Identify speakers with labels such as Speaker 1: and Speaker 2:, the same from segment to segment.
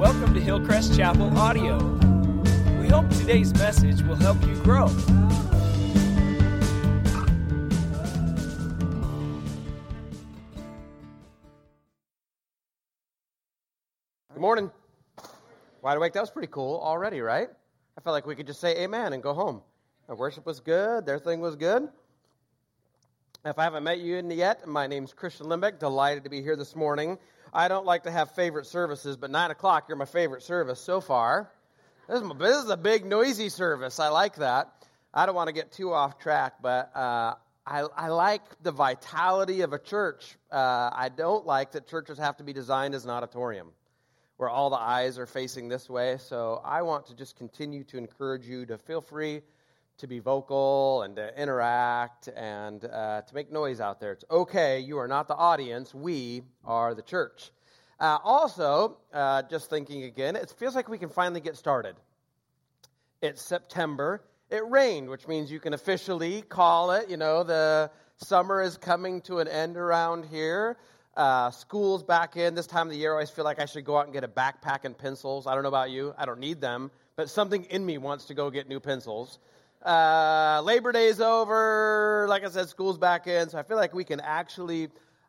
Speaker 1: Welcome to Hillcrest Chapel Audio. We hope today's message will help you grow.
Speaker 2: Good morning. Wide awake. That was pretty cool already, right? I felt like we could just say amen and go home. Our worship was good. Their thing was good. If I haven't met you yet, my name's Christian Limbeck. Delighted to be here this morning. I don't like to have favorite services, but 9 o'clock, you're my favorite service so far. This is, my, this is a big, noisy service. I like that. I don't want to get too off track, but uh, I, I, like the vitality of a church. Uh, I don't like that churches have to be designed as an auditorium where all the eyes are facing this way. So I want to just continue to encourage you to feel free to be vocal and to interact and uh, to make noise out there. It's okay. You are not the audience. We are the church. Uh, also, uh, just thinking again, it feels like we can finally get started. It's September. It rained, which means you can officially call it, you know, the summer is coming to an end around here. Uh, school's back in. This time of the year, I always feel like I should go out and get a backpack and pencils. I don't know about you. I don't need them. But something in me wants to go get new pencils. Uh, Labor Day's over. Like I said, school's back in. So I feel like we can actually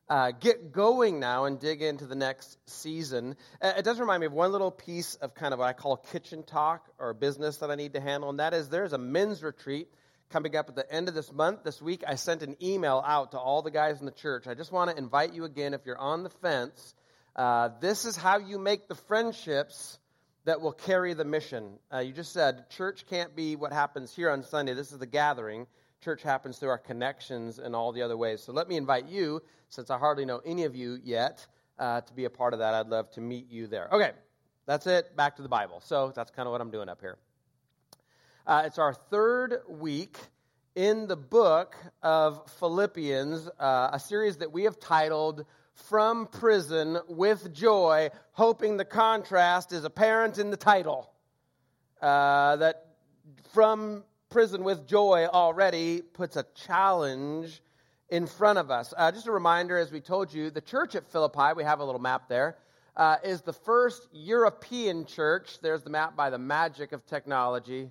Speaker 2: uh, get going now and dig into the next season. Uh, it does remind me of one little piece of kind of what I call kitchen talk or business that I need to handle, and that is there's a men's retreat coming up at the end of this month. This week, I sent an email out to all the guys in the church. I just want to invite you again, if you're on the fence, uh, this is how you make the friendships that will carry the mission. Uh, you just said church can't be what happens here on Sunday. This is the gathering. Church happens through our connections and all the other ways. So let me invite you, since I hardly know any of you yet, uh, to be a part of that. I'd love to meet you there. Okay, that's it. Back to the Bible. So that's kind of what I'm doing up here. Uh, it's our third week in the book of Philippians, uh, a series that we have titled from prison with joy, hoping the contrast is apparent in the title. Uh, that from prison with joy already puts a challenge in front of us. Uh, just a reminder, as we told you, the church at Philippi, we have a little map there, uh, is the first European church. There's the map by the magic of technology.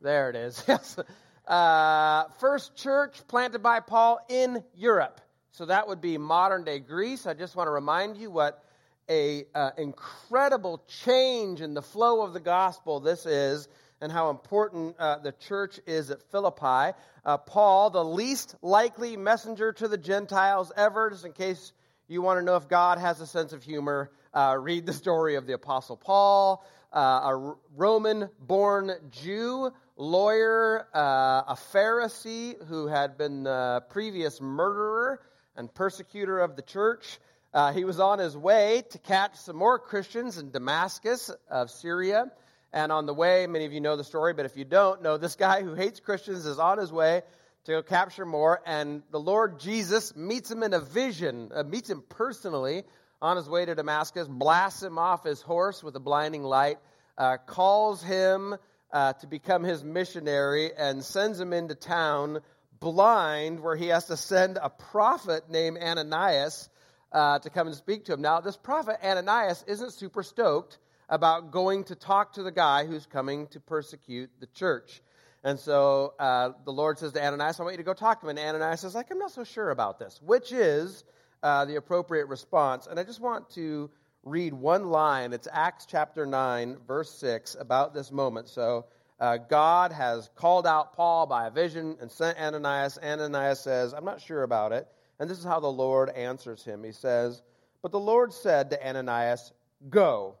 Speaker 2: There it is. Yes. Uh, first church planted by Paul in Europe. So that would be modern day Greece. I just want to remind you what a uh, incredible change in the flow of the gospel this is and how important uh, the church is at Philippi. Uh, Paul, the least likely messenger to the Gentiles ever, just in case you want to know if God has a sense of humor, uh, read the story of the Apostle Paul, uh, a Roman born Jew, lawyer, uh, a Pharisee who had been the previous murderer and persecutor of the church. Uh, he was on his way to catch some more Christians in Damascus of Syria. And on the way, many of you know the story, but if you don't know, this guy who hates Christians is on his way to capture more. And the Lord Jesus meets him in a vision, uh, meets him personally on his way to Damascus, blasts him off his horse with a blinding light, uh, calls him uh, to become his missionary, and sends him into town blind, where he has to send a prophet named Ananias uh, to come and speak to him. Now, this prophet Ananias isn't super stoked about going to talk to the guy who's coming to persecute the church. And so uh, the Lord says to Ananias, I want you to go talk to him. And Ananias is like, I'm not so sure about this, which is uh, the appropriate response. And I just want to read one line. It's Acts chapter 9, verse 6, about this moment. So uh, God has called out Paul by a vision and sent Ananias. Ananias says, I'm not sure about it. And this is how the Lord answers him. He says, But the Lord said to Ananias, Go,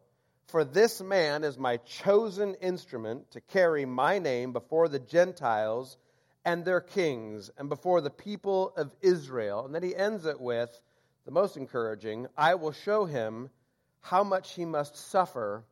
Speaker 2: for this man is my chosen instrument to carry my name before the Gentiles and their kings and before the people of Israel. And then he ends it with the most encouraging I will show him how much he must suffer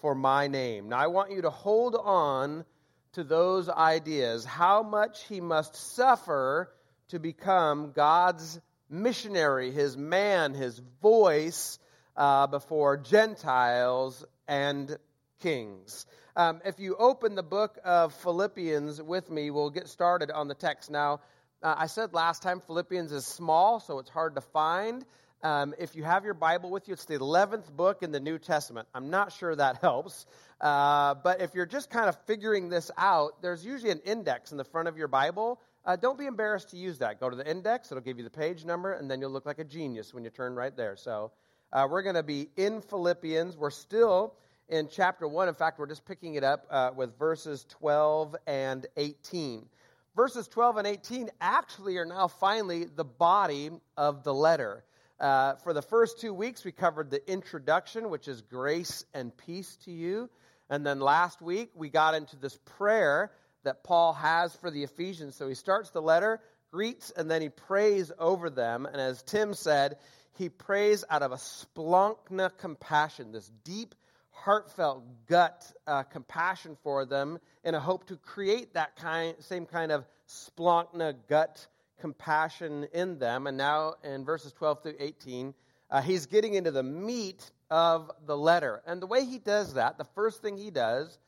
Speaker 2: for my name. Now, I want you to hold on to those ideas how much he must suffer to become God's missionary, his man, his voice uh, before Gentiles and kings. Um, if you open the book of Philippians with me, we'll get started on the text. Now, uh, I said last time Philippians is small, so it's hard to find. Um, if you have your Bible with you, it's the 11th book in the New Testament. I'm not sure that helps. Uh, but if you're just kind of figuring this out, there's usually an index in the front of your Bible. Uh, don't be embarrassed to use that. Go to the index, it'll give you the page number, and then you'll look like a genius when you turn right there. So uh, we're going to be in Philippians. We're still in chapter 1. In fact, we're just picking it up uh, with verses 12 and 18 verses 12 and 18 actually are now finally the body of the letter. Uh, for the first two weeks, we covered the introduction, which is grace and peace to you. And then last week, we got into this prayer that Paul has for the Ephesians. So he starts the letter, greets, and then he prays over them. And as Tim said, he prays out of a splanchna compassion, this deep, heartfelt gut uh, compassion for them in a hope to create that kind, same kind of splanchna gut compassion in them. And now in verses 12 through 18, uh, he's getting into the meat of the letter. And the way he does that, the first thing he does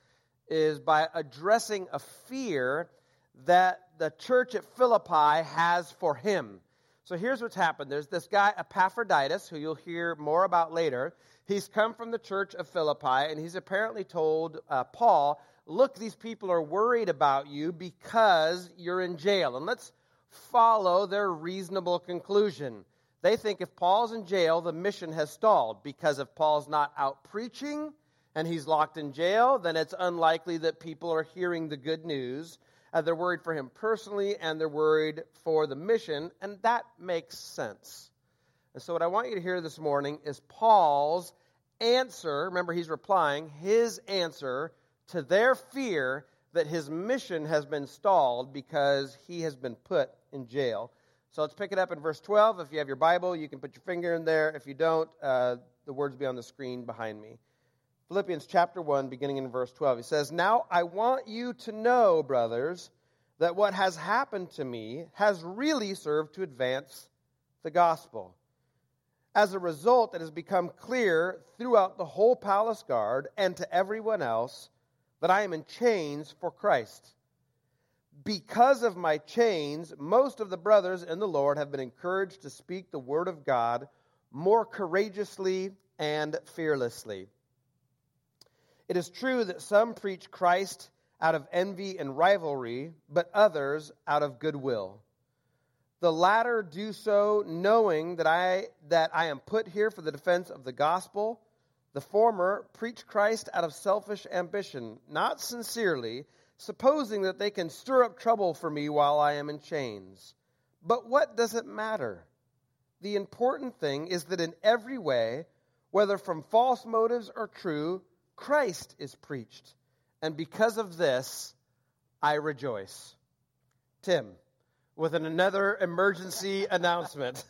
Speaker 2: is by addressing a fear that the church at Philippi has for him. So here's what's happened. There's this guy, Epaphroditus, who you'll hear more about later. He's come from the church of Philippi, and he's apparently told uh, Paul, Look, these people are worried about you because you're in jail. And let's follow their reasonable conclusion. They think if Paul's in jail, the mission has stalled because if Paul's not out preaching and he's locked in jail, then it's unlikely that people are hearing the good news. And they're worried for him personally and they're worried for the mission, and that makes sense. And so, what I want you to hear this morning is Paul's answer. Remember, he's replying, his answer to their fear that his mission has been stalled because he has been put in jail. So let's pick it up in verse 12. If you have your Bible, you can put your finger in there. If you don't, uh, the words will be on the screen behind me. Philippians chapter 1, beginning in verse 12. He says, Now I want you to know, brothers, that what has happened to me has really served to advance the gospel. As a result, it has become clear throughout the whole palace guard and to everyone else that I am in chains for Christ. Because of my chains, most of the brothers in the Lord have been encouraged to speak the word of God more courageously and fearlessly. It is true that some preach Christ out of envy and rivalry, but others out of goodwill. The latter do so knowing that I, that I am put here for the defense of the gospel. The former preach Christ out of selfish ambition, not sincerely supposing that they can stir up trouble for me while I am in chains. But what does it matter? The important thing is that in every way, whether from false motives or true, Christ is preached. And because of this, I rejoice. Tim, with an another emergency announcement.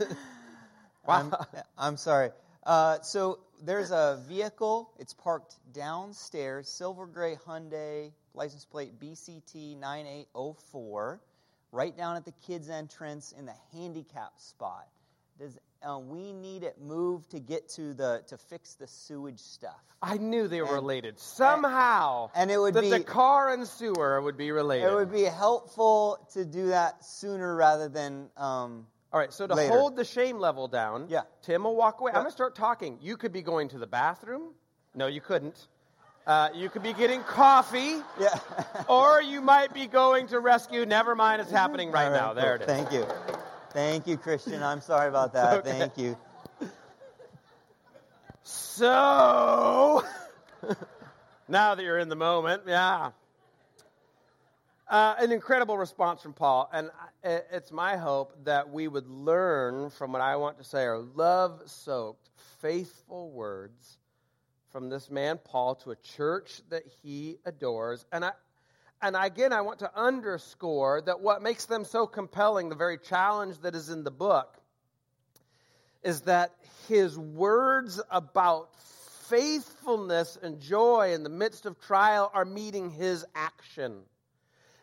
Speaker 3: wow. I'm, I'm sorry. Uh, so there's a vehicle. It's parked downstairs, silver gray Hyundai license plate BCT 9804, right down at the kids' entrance in the handicap spot. Does uh, we need it moved to get to the to fix the sewage stuff?
Speaker 2: I knew they were and, related somehow.
Speaker 3: And, and it would
Speaker 2: that
Speaker 3: be
Speaker 2: the car and sewer would be related.
Speaker 3: It would be helpful to do that sooner rather than. Um,
Speaker 2: all right, so to
Speaker 3: later.
Speaker 2: hold the shame level down,
Speaker 3: yeah.
Speaker 2: Tim will walk away. I'm going to start talking. You could be going to the bathroom. No, you couldn't. Uh, you could be getting coffee.
Speaker 3: Yeah.
Speaker 2: or you might be going to rescue. Never mind, it's happening right, right now. There it is.
Speaker 3: Thank you. Thank you, Christian. I'm sorry about that. Okay. Thank you.
Speaker 2: So, now that you're in the moment, yeah. Uh, an incredible response from Paul. And it's my hope that we would learn from what I want to say are love soaked, faithful words from this man Paul to a church that he adores. And I and again I want to underscore that what makes them so compelling, the very challenge that is in the book, is that his words about faithfulness and joy in the midst of trial are meeting his action.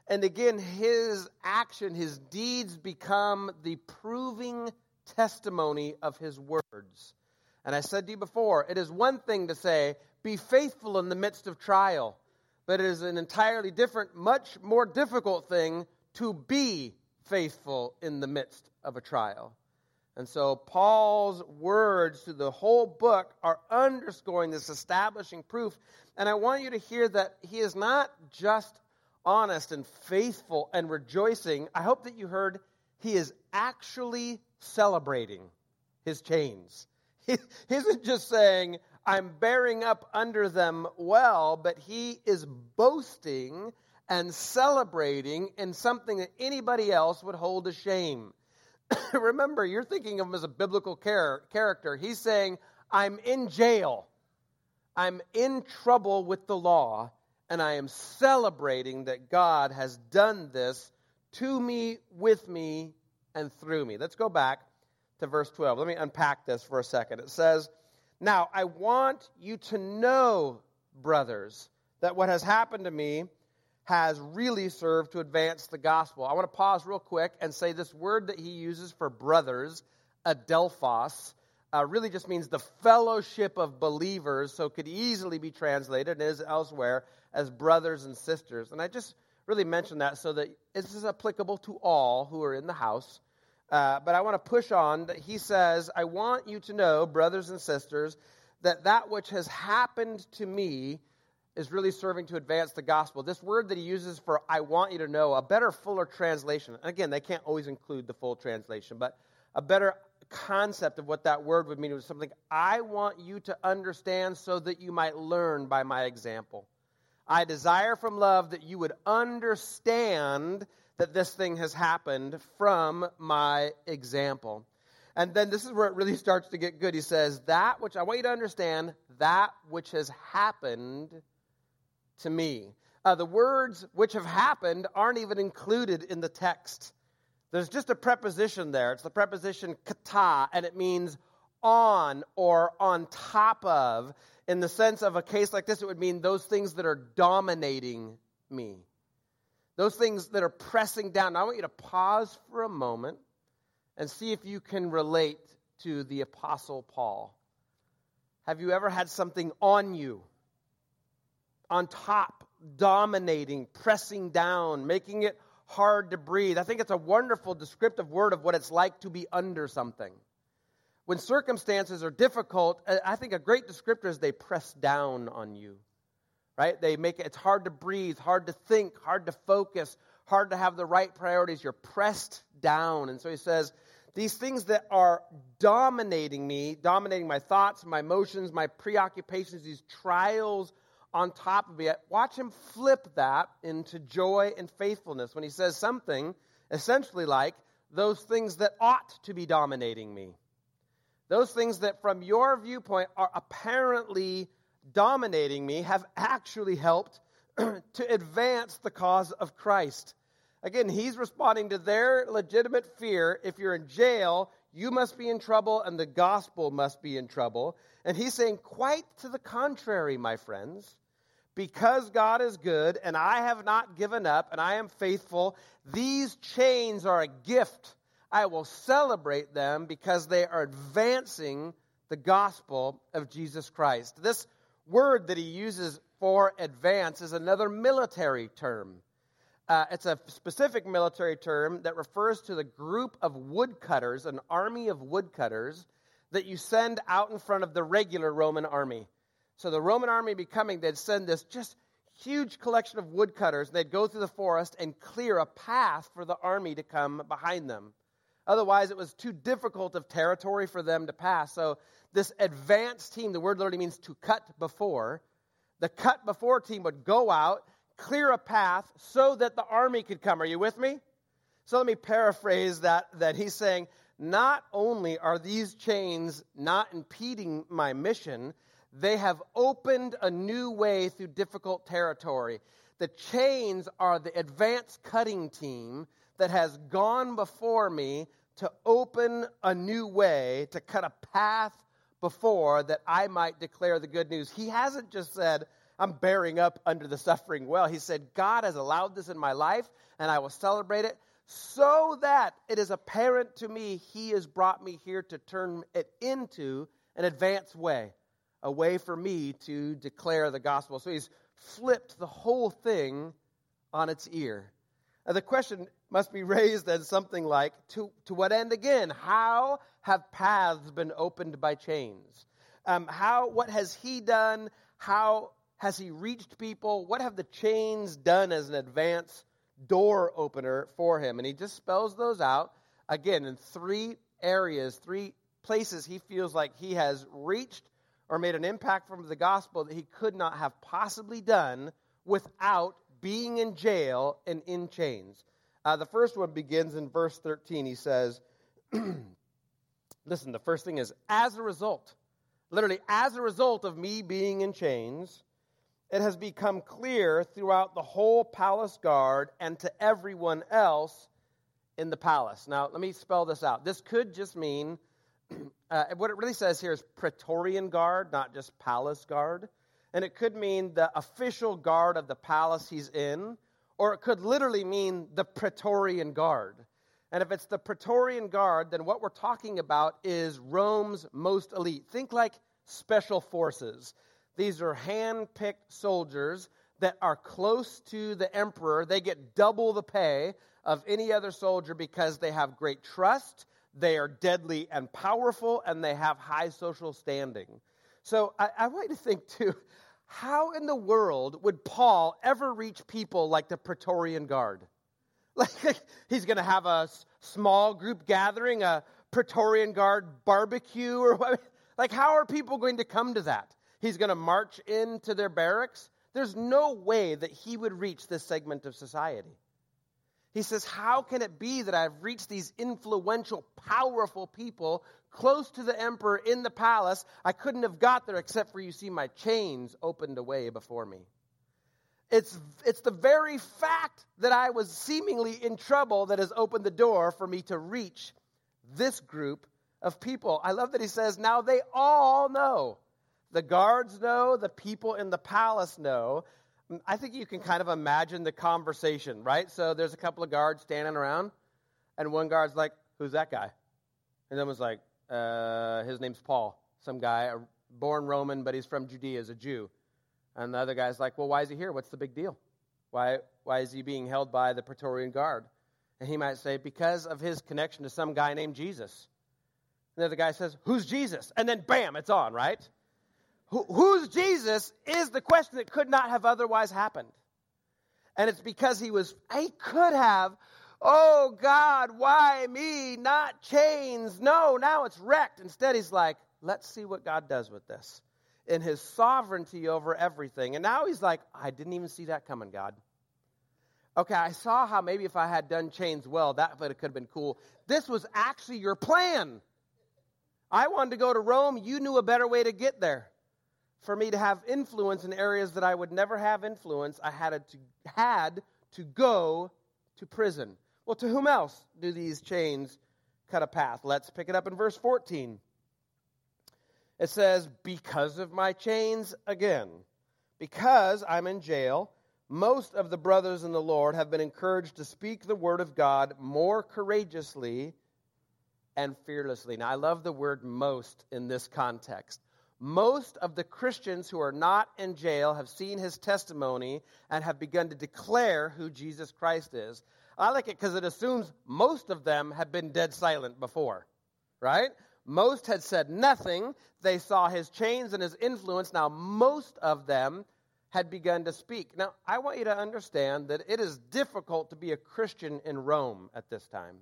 Speaker 2: And again, his action, his deeds become the proving testimony of his words. And I said to you before, it is one thing to say, be faithful in the midst of trial, but it is an entirely different, much more difficult thing to be faithful in the midst of a trial. And so Paul's words through the whole book are underscoring this establishing proof. And I want you to hear that he is not just honest and faithful and rejoicing. I hope that you heard he is actually celebrating his chains. He isn't just saying, I'm bearing up under them well, but he is boasting and celebrating in something that anybody else would hold a shame. Remember, you're thinking of him as a biblical char- character. He's saying, I'm in jail. I'm in trouble with the law, and I am celebrating that God has done this to me, with me, and through me. Let's go back to verse 12. Let me unpack this for a second. It says, Now I want you to know, brothers, that what has happened to me has really served to advance the gospel. I want to pause real quick and say this word that he uses for brothers, adelphos, uh, really just means the fellowship of believers, so could easily be translated, and is elsewhere, as brothers and sisters. And I just really mention that so that this is applicable to all who are in the house. Uh, but I want to push on that he says, I want you to know, brothers and sisters, that that which has happened to me is really serving to advance the gospel. This word that he uses for I want you to know, a better, fuller translation. Again, they can't always include the full translation, but a better concept of what that word would mean was something I want you to understand so that you might learn by my example. I desire from love that you would understand that this thing has happened from my example. And then this is where it really starts to get good. He says, That which I want you to understand, that which has happened to me. Uh, the words which have happened aren't even included in the text. There's just a preposition there. It's the preposition kata, and it means on or on top of. In the sense of a case like this, it would mean those things that are dominating me, those things that are pressing down. I want you to pause for a moment and see if you can relate to the Apostle Paul. Have you ever had something on you? on top, dominating, pressing down, making it hard to breathe. I think it's a wonderful descriptive word of what it's like to be under something. When circumstances are difficult, I think a great descriptor is they press down on you. Right? They make it it's hard to breathe, hard to think, hard to focus, hard to have the right priorities. You're pressed down. And so he says, these things that are dominating me, dominating my thoughts, my emotions, my preoccupations, these trials on top of it, watch him flip that into joy and faithfulness when he says something essentially like, those things that ought to be dominating me. Those things that, from your viewpoint, are apparently dominating me have actually helped to advance the cause of Christ. Again, he's responding to their legitimate fear. If you're in jail, you must be in trouble and the gospel must be in trouble. And he's saying, quite to the contrary, my friends because God is good and I have not given up and I am faithful, these chains are a gift. I will celebrate them because they are advancing the gospel of Jesus Christ. This word that he uses for advance is another military term. Uh, it's a specific military term that refers to the group of woodcutters, an army of woodcutters, that you send out in front of the regular Roman army. So the Roman army becoming, they'd send this just huge collection of woodcutters, and they'd go through the forest and clear a path for the army to come behind them. Otherwise, it was too difficult of territory for them to pass. So this advanced team, the word literally means to cut before, the cut before team would go out, clear a path so that the army could come. Are you with me? So let me paraphrase that, that he's saying, not only are these chains not impeding my mission, they have opened a new way through difficult territory. The chains are the advanced cutting team that has gone before me to open a new way, to cut a path before that I might declare the good news. He hasn't just said, I'm bearing up under the suffering well. He said, God has allowed this in my life, and I will celebrate it so that it is apparent to me He has brought me here to turn it into an advanced way a way for me to declare the gospel. So he's flipped the whole thing on its ear. Now, the question must be raised as something like, to, to what end again? How have paths been opened by chains? Um, how, what has he done? How has he reached people? What have the chains done as an advance door opener for him? And he just spells those out again in three areas, three places he feels like he has reached or made an impact from the gospel that he could not have possibly done without being in jail and in chains. Uh, the first one begins in verse 13. He says, Listen, the first thing is, as a result, literally, as a result of me being in chains, it has become clear throughout the whole palace guard and to everyone else in the palace. Now, let me spell this out. This could just mean, uh, what it really says here is Praetorian guard, not just palace guard. And it could mean the official guard of the palace he's in or it could literally mean the Praetorian Guard. And if it's the Praetorian Guard, then what we're talking about is Rome's most elite. Think like special forces. These are hand picked soldiers that are close to the emperor. They get double the pay of any other soldier because they have great trust, they are deadly and powerful, and they have high social standing. So I, I want you to think too how in the world would Paul ever reach people like the Praetorian Guard? Like, he's going to have a small group gathering, a Praetorian Guard barbecue, or? Like, how are people going to come to that? He's going to march into their barracks? There's no way that he would reach this segment of society. He says, How can it be that I've reached these influential, powerful people close to the emperor in the palace. I couldn't have got there except for you see my chains opened away before me. It's, it's the very fact that I was seemingly in trouble that has opened the door for me to reach this group of people. I love that he says, now they all know. The guards know, the people in the palace know. I think you can kind of imagine the conversation, right? So there's a couple of guards standing around, and one guard's like, Who's that guy? And then was like, uh, his name's Paul, some guy, born Roman, but he's from Judea, is a Jew. And the other guy's like, well, why is he here? What's the big deal? Why, why is he being held by the Praetorian Guard? And he might say, because of his connection to some guy named Jesus. And the other guy says, who's Jesus? And then bam, it's on, right? Who, who's Jesus is the question that could not have otherwise happened. And it's because he was, he could have Oh God, why me? Not chains. No, now it's wrecked. Instead, he's like, let's see what God does with this in his sovereignty over everything. And now he's like, I didn't even see that coming, God. Okay, I saw how maybe if I had done chains well, that could have been cool. This was actually your plan. I wanted to go to Rome. You knew a better way to get there. For me to have influence in areas that I would never have influence, I had to, had to go to prison. Well, to whom else do these chains cut a path? Let's pick it up in verse 14. It says, Because of my chains again, because I'm in jail, most of the brothers in the Lord have been encouraged to speak the word of God more courageously and fearlessly. Now, I love the word most in this context. Most of the Christians who are not in jail have seen his testimony and have begun to declare who Jesus Christ is. I like it because it assumes most of them had been dead silent before, right? Most had said nothing. They saw his chains and his influence. Now, most of them had begun to speak. Now, I want you to understand that it is difficult to be a Christian in Rome at this time.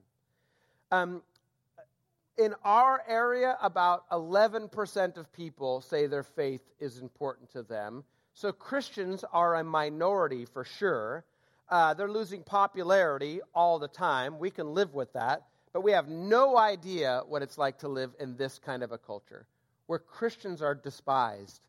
Speaker 2: Um, in our area, about 11% of people say their faith is important to them. So Christians are a minority for sure. Uh, they're losing popularity all the time. We can live with that, but we have no idea what it's like to live in this kind of a culture where Christians are despised.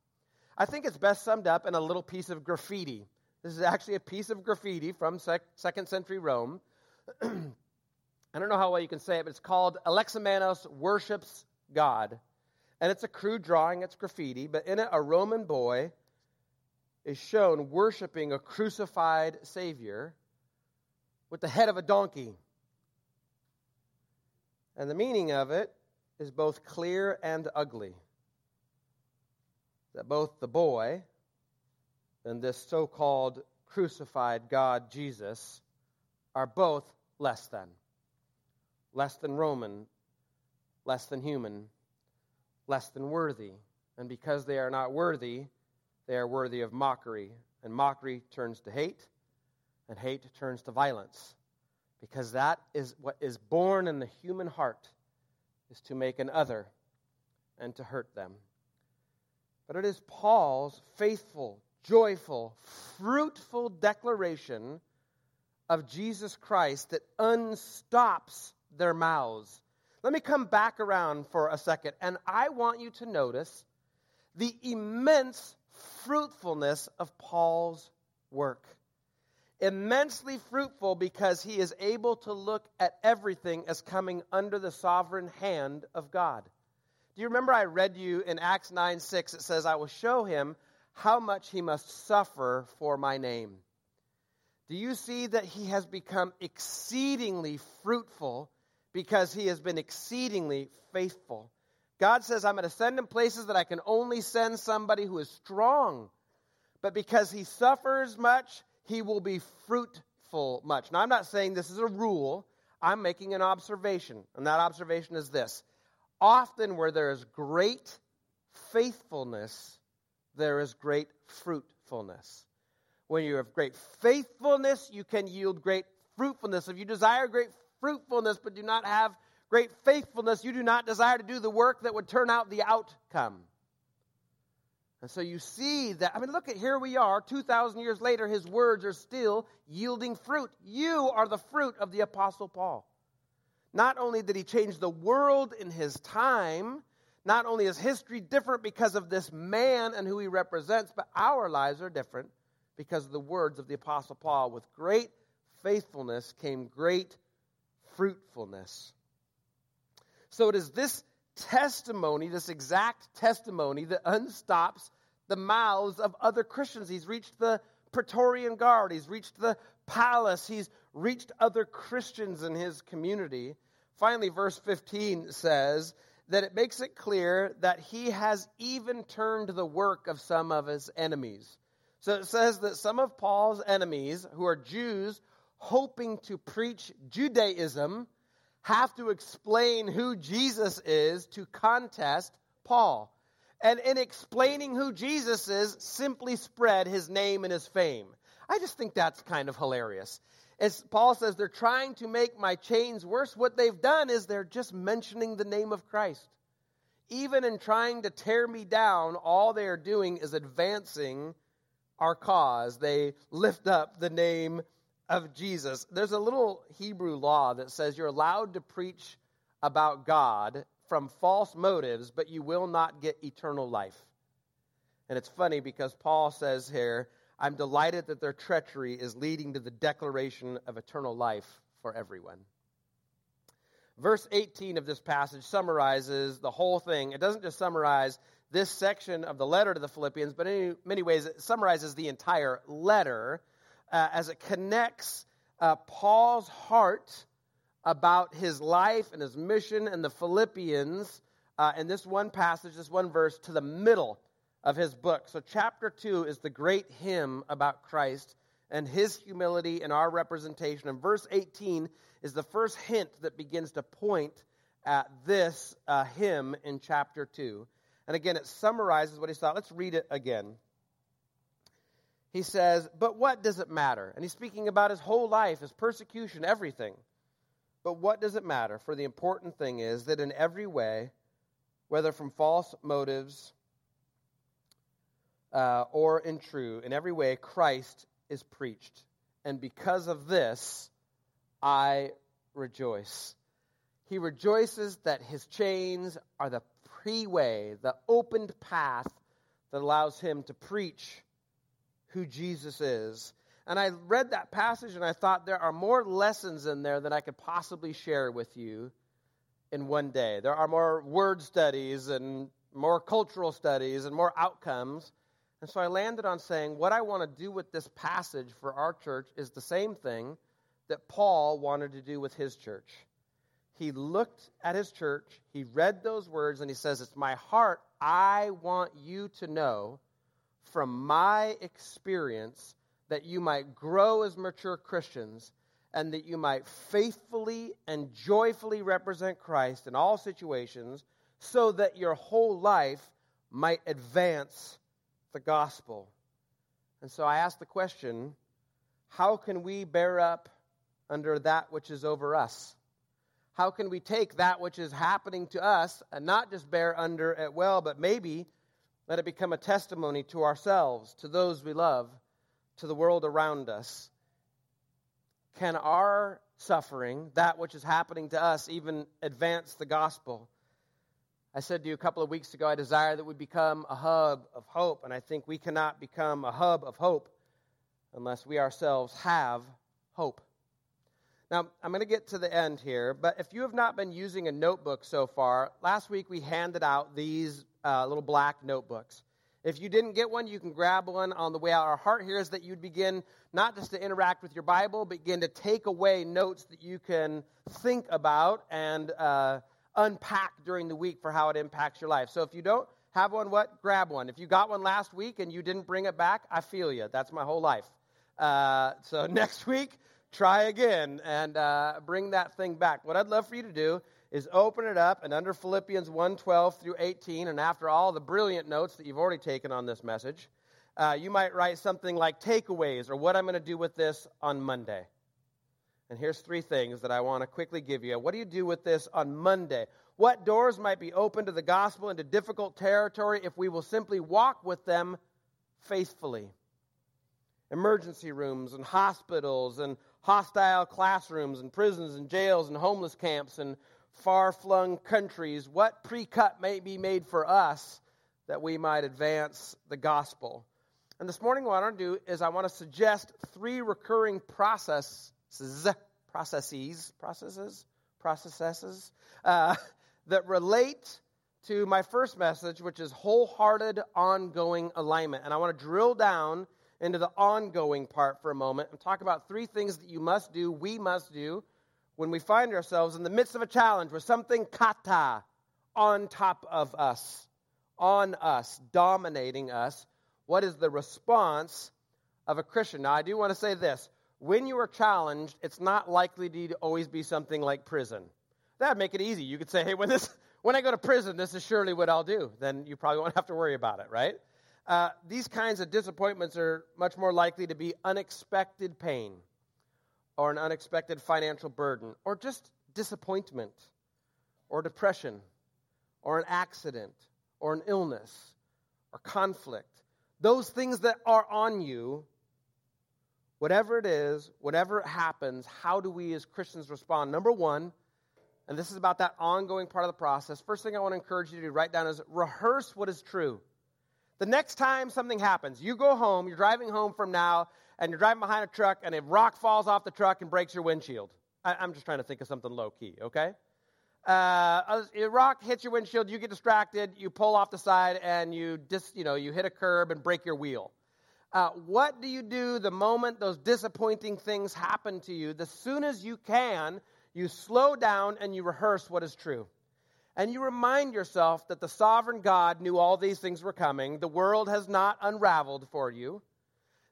Speaker 2: I think it's best summed up in a little piece of graffiti. This is actually a piece of graffiti from sec- second century Rome. I don't know how well you can say it, but it's called Alexamenos Worships God. And it's a crude drawing, it's graffiti, but in it, a Roman boy is shown worshiping a crucified Savior with the head of a donkey. And the meaning of it is both clear and ugly. That both the boy and this so called crucified God Jesus are both less than. Less than Roman, less than human, less than worthy. And because they are not worthy, they are worthy of mockery. And mockery turns to hate, and hate turns to violence. Because that is what is born in the human heart is to make an other and to hurt them. But it is Paul's faithful, joyful, fruitful declaration of Jesus Christ that unstops their mouths. Let me come back around for a second, and I want you to notice the immense fruitfulness of Paul's work. Immensely fruitful because he is able to look at everything as coming under the sovereign hand of God. Do you remember I read you in Acts 9 6? It says, I will show him how much he must suffer for my name. Do you see that he has become exceedingly fruitful because he has been exceedingly faithful? God says, I'm going to send him places that I can only send somebody who is strong. But because he suffers much, he will be fruitful much. Now, I'm not saying this is a rule, I'm making an observation. And that observation is this often where there is great faithfulness, there is great fruitfulness. When you have great faithfulness, you can yield great fruitfulness. If you desire great fruitfulness but do not have great faithfulness, you do not desire to do the work that would turn out the outcome. And so you see that, I mean, look at here we are, 2,000 years later, his words are still yielding fruit. You are the fruit of the Apostle Paul. Not only did he change the world in his time, not only is history different because of this man and who he represents, but our lives are different because of the words of the Apostle Paul. With great faithfulness came great fruitfulness. So it is this testimony, this exact testimony, that unstops the mouths of other Christians. He's reached the Praetorian Guard, he's reached the palace, he's reached other Christians in his community. Finally, verse 15 says that it makes it clear that he has even turned the work of some of his enemies. So it says that some of Paul's enemies, who are Jews hoping to preach Judaism, have to explain who Jesus is to contest Paul. And in explaining who Jesus is, simply spread his name and his fame. I just think that's kind of hilarious. As Paul says, they're trying to make my chains worse. What they've done is they're just mentioning the name of Christ. Even in trying to tear me down, all they are doing is advancing our cause. They lift up the name of Jesus. There's a little Hebrew law that says you're allowed to preach about God from false motives, but you will not get eternal life. And it's funny because Paul says here, I'm delighted that their treachery is leading to the declaration of eternal life for everyone. Verse 18 of this passage summarizes the whole thing. It doesn't just summarize this section of the letter to the Philippians, but in many ways it summarizes the entire letter uh, as it connects uh, Paul's heart about his life and his mission and the Philippians uh, in this one passage, this one verse, to the middle of his book. So, chapter 2 is the great hymn about Christ and his humility and our representation. And verse 18 is the first hint that begins to point at this uh, hymn in chapter 2. And again, it summarizes what he saw. Let's read it again. He says, But what does it matter? And he's speaking about his whole life, his persecution, everything. But what does it matter? For the important thing is that in every way, whether from false motives uh, or in true, in every way, Christ is preached. And because of this, I rejoice. He rejoices that his chains are the pre way, the opened path that allows him to preach who Jesus is. And I read that passage and I thought there are more lessons in there than I could possibly share with you in one day. There are more word studies and more cultural studies and more outcomes. And so I landed on saying what I want to do with this passage for our church is the same thing that Paul wanted to do with his church. He looked at his church, he read those words, and he says, It's my heart. I want you to know from my experience that you might grow as mature Christians and that you might faithfully and joyfully represent Christ in all situations, so that your whole life might advance the gospel. And so I ask the question how can we bear up under that which is over us? How can we take that which is happening to us and not just bear under it well, but maybe let it become a testimony to ourselves, to those we love, to the world around us? Can our suffering, that which is happening to us, even advance the gospel? I said to you a couple of weeks ago, I desire that we become a hub of hope, and I think we cannot become a hub of hope unless we ourselves have hope. Now, I'm going to get to the end here, but if you have not been using a notebook so far, last week we handed out these uh, little black notebooks. If you didn't get one, you can grab one on the way out. Our heart here is that you'd begin not just to interact with your Bible, but begin to take away notes that you can think about and uh, unpack during the week for how it impacts your life. So if you don't have one, what? Grab one. If you got one last week and you didn't bring it back, I feel you. That's my whole life. Uh, so next week, try again and uh, bring that thing back. What I'd love for you to do is open it up and under Philippians 1:12 through 18, and after all the brilliant notes that you've already taken on this message, uh, you might write something like takeaways or what I'm going to do with this on Monday. And here's three things that I want to quickly give you. What do you do with this on Monday? What doors might be open to the gospel into difficult territory if we will simply walk with them faithfully? emergency rooms and hospitals and hostile classrooms and prisons and jails and homeless camps and far flung countries, what pre cut may be made for us that we might advance the gospel. And this morning, what I want to do is I want to suggest three recurring processes, processes, processes, processes uh, that relate to my first message, which is wholehearted, ongoing alignment. And I want to drill down into the ongoing part for a moment and talk about three things that you must do, we must do, when we find ourselves in the midst of a challenge with something kata on top of us, on us, dominating us. What is the response of a Christian? Now, I do want to say this. When you are challenged, it's not likely to always be something like prison. That'd make it easy. You could say, hey, when, this, when I go to prison, this is surely what I'll do. Then you probably won't have to worry about it, right? uh, these kinds of disappointments are much more likely to be unexpected pain or an unexpected financial burden or just disappointment or depression or an accident or an illness or conflict. Those things that are on you, whatever it is, whatever happens, how do we as Christians respond? Number one, and this is about that ongoing part of the process. First thing I want to encourage you to write down is rehearse what is true. The next time something happens, you go home, you're driving home from now, and you're driving behind a truck, and a rock falls off the truck and breaks your windshield. I, am just trying to think of something low key, okay? Uh, a rock hits your windshield, you get distracted, you pull off the side, and you dis, you know you hit a curb and break your wheel. Uh, what do you do the moment those disappointing things happen to you? The soon as you can, you slow down and you rehearse what is true and you remind yourself that the sovereign God knew all these things were coming, the world has not unraveled for you,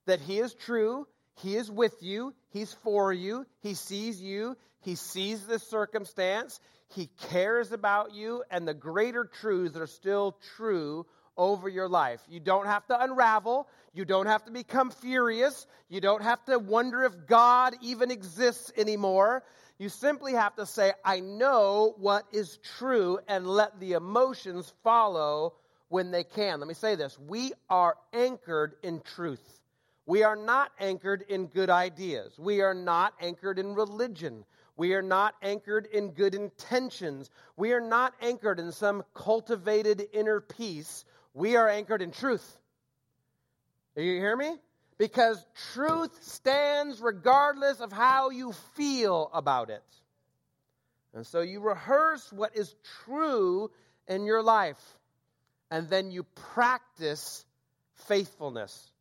Speaker 2: that He is true, He is with you, He's for you, He sees you, He sees this circumstance, He cares about you, and the greater truths are still true over your life. You don't have to unravel. You don't have to become furious. You don't have to wonder if God even exists anymore. You simply have to say, I know what is true, and let the emotions follow when they can. Let me say this we are anchored in truth. We are not anchored in good ideas. We are not anchored in religion. We are not anchored in good intentions. We are not anchored in some cultivated inner peace. We are anchored in truth. You hear me? because truth stands regardless of how you feel about it. And so you rehearse what is true in your life, and then you practice faithfulness.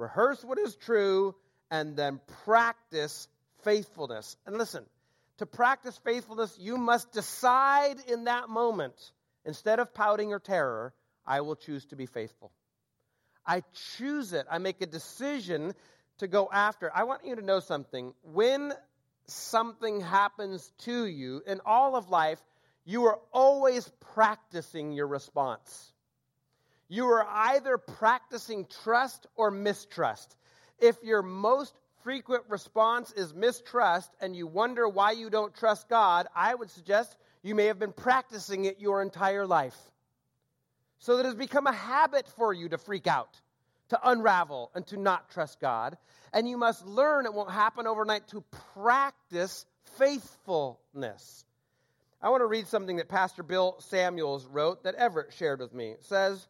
Speaker 2: Rehearse what is true, and then practice faithfulness. And listen, to practice faithfulness, you must decide in that moment, instead of pouting or terror, I will choose to be faithful. I choose it. I make a decision to go after. I want you to know something. When something happens to you, in all of life, you are always practicing your response. You are either practicing trust or mistrust. If your most frequent response is mistrust and you wonder why you don't trust God, I would suggest you may have been practicing it your entire life. So that it has become a habit for you to freak out, to unravel, and to not trust God. And you must learn, it won't happen overnight, to practice faithfulness. I want to read something that Pastor Bill Samuels wrote that Everett shared with me. It says,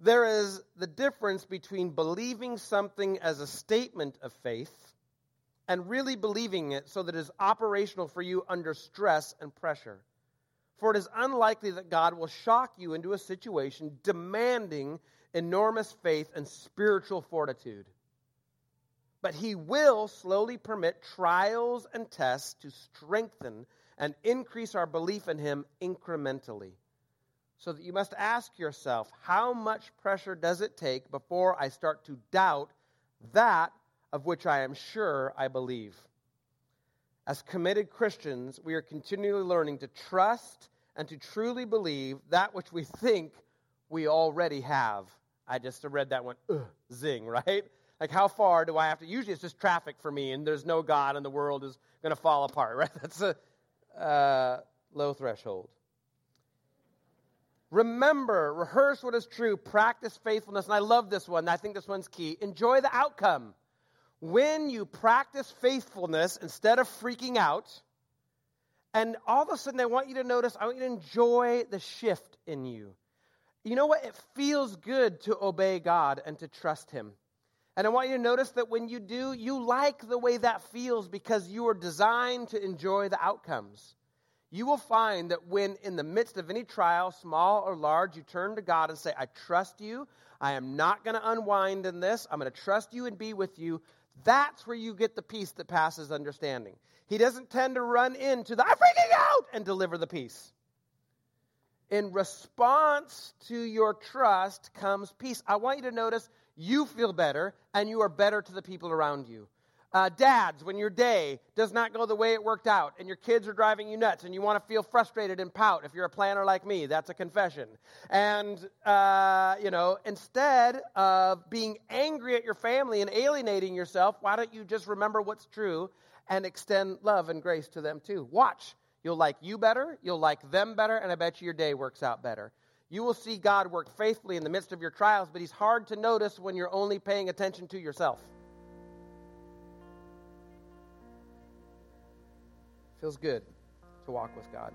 Speaker 2: There is the difference between believing something as a statement of faith and really believing it so that it is operational for you under stress and pressure. For it is unlikely that God will shock you into a situation demanding enormous faith and spiritual fortitude. But He will slowly permit trials and tests to strengthen and increase our belief in Him incrementally. So that you must ask yourself, how much pressure does it take before I start to doubt that of which I am sure I believe? As committed Christians, we are continually learning to trust and to truly believe that which we think we already have. I just read that one, ugh, zing, right? Like, how far do I have to? Usually it's just traffic for me, and there's no God, and the world is going to fall apart, right? That's a, uh, low threshold. Remember, rehearse what is true, practice faithfulness. And I love this one. I think this one's key. Enjoy the outcome. When you practice faithfulness instead of freaking out, and all of a sudden I want you to notice, I want you to enjoy the shift in you. You know what? It feels good to obey God and to trust Him. And I want you to notice that when you do, you like the way that feels because you are designed to enjoy the outcomes. You will find that when, in the midst of any trial, small or large, you turn to God and say, I trust you. I am not going to unwind in this. I'm going to trust you and be with you. That's where you get the peace that passes understanding. He doesn't tend to run into the I'm freaking out and deliver the peace. In response to your trust comes peace. I want you to notice you feel better, and you are better to the people around you. Uh, dads, when your day does not go the way it worked out, and your kids are driving you nuts, and you want to feel frustrated and pout, if you're a planner like me, that's a confession. And, uh, you know, instead of being angry at your family and alienating yourself, why don't you just remember what's true and extend love and grace to them too? Watch. You'll like you better, you'll like them better, and I bet you your day works out better. You will see God work faithfully in the midst of your trials, but He's hard to notice when you're only paying attention to yourself. Feels good to walk with God.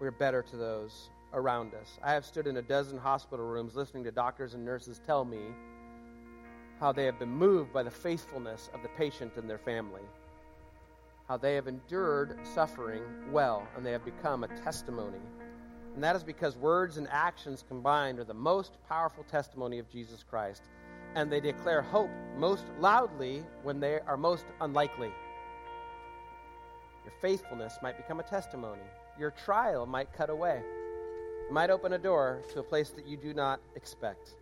Speaker 2: We're better to those around us. I have stood in a dozen hospital rooms listening to doctors and nurses tell me how they have been moved by the faithfulness of the patient and their family, how they have endured suffering well, and they have become a testimony and that is because words and actions combined are the most powerful testimony of Jesus Christ. And they declare hope most loudly when they are most unlikely. Your faithfulness might become a testimony. Your trial might cut away. It might open a door to a place that you do not expect.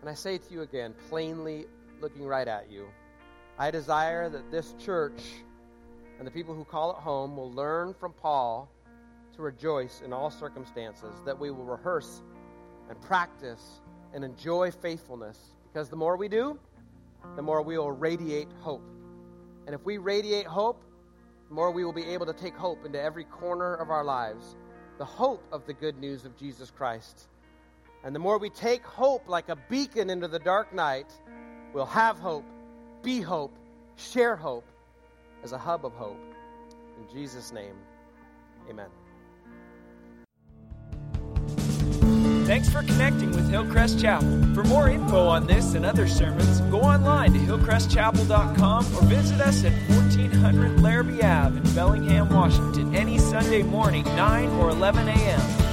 Speaker 2: And I say to you again, plainly looking right at you, I desire that this church and the people who call it home will learn from Paul to rejoice in all circumstances, that we will rehearse and practice and enjoy faithfulness. Because the more we do, the more we will radiate hope. And if we radiate hope, the more we will be able to take hope into every corner of our lives. The hope of the good news of Jesus Christ. And the more we take hope like a beacon into the dark night, we'll have hope, be hope, share hope as a hub of hope. In Jesus' name, amen.
Speaker 1: Thanks for connecting with Hillcrest Chapel. For more info on this and other sermons, go online to hillcrestchapel.com or visit us at 1400 Larrabee Ave in Bellingham, Washington, any Sunday morning, 9 or 11 a.m.